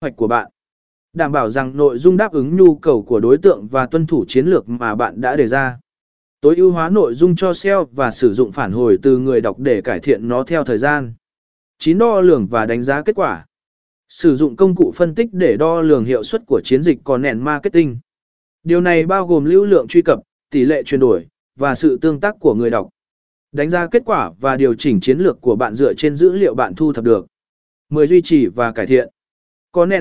hoạch của bạn. Đảm bảo rằng nội dung đáp ứng nhu cầu của đối tượng và tuân thủ chiến lược mà bạn đã đề ra. Tối ưu hóa nội dung cho SEO và sử dụng phản hồi từ người đọc để cải thiện nó theo thời gian. 9. Đo lường và đánh giá kết quả. Sử dụng công cụ phân tích để đo lường hiệu suất của chiến dịch content marketing. Điều này bao gồm lưu lượng truy cập, tỷ lệ chuyển đổi, và sự tương tác của người đọc. Đánh giá kết quả và điều chỉnh chiến lược của bạn dựa trên dữ liệu bạn thu thập được. 10. Duy trì và cải thiện. Content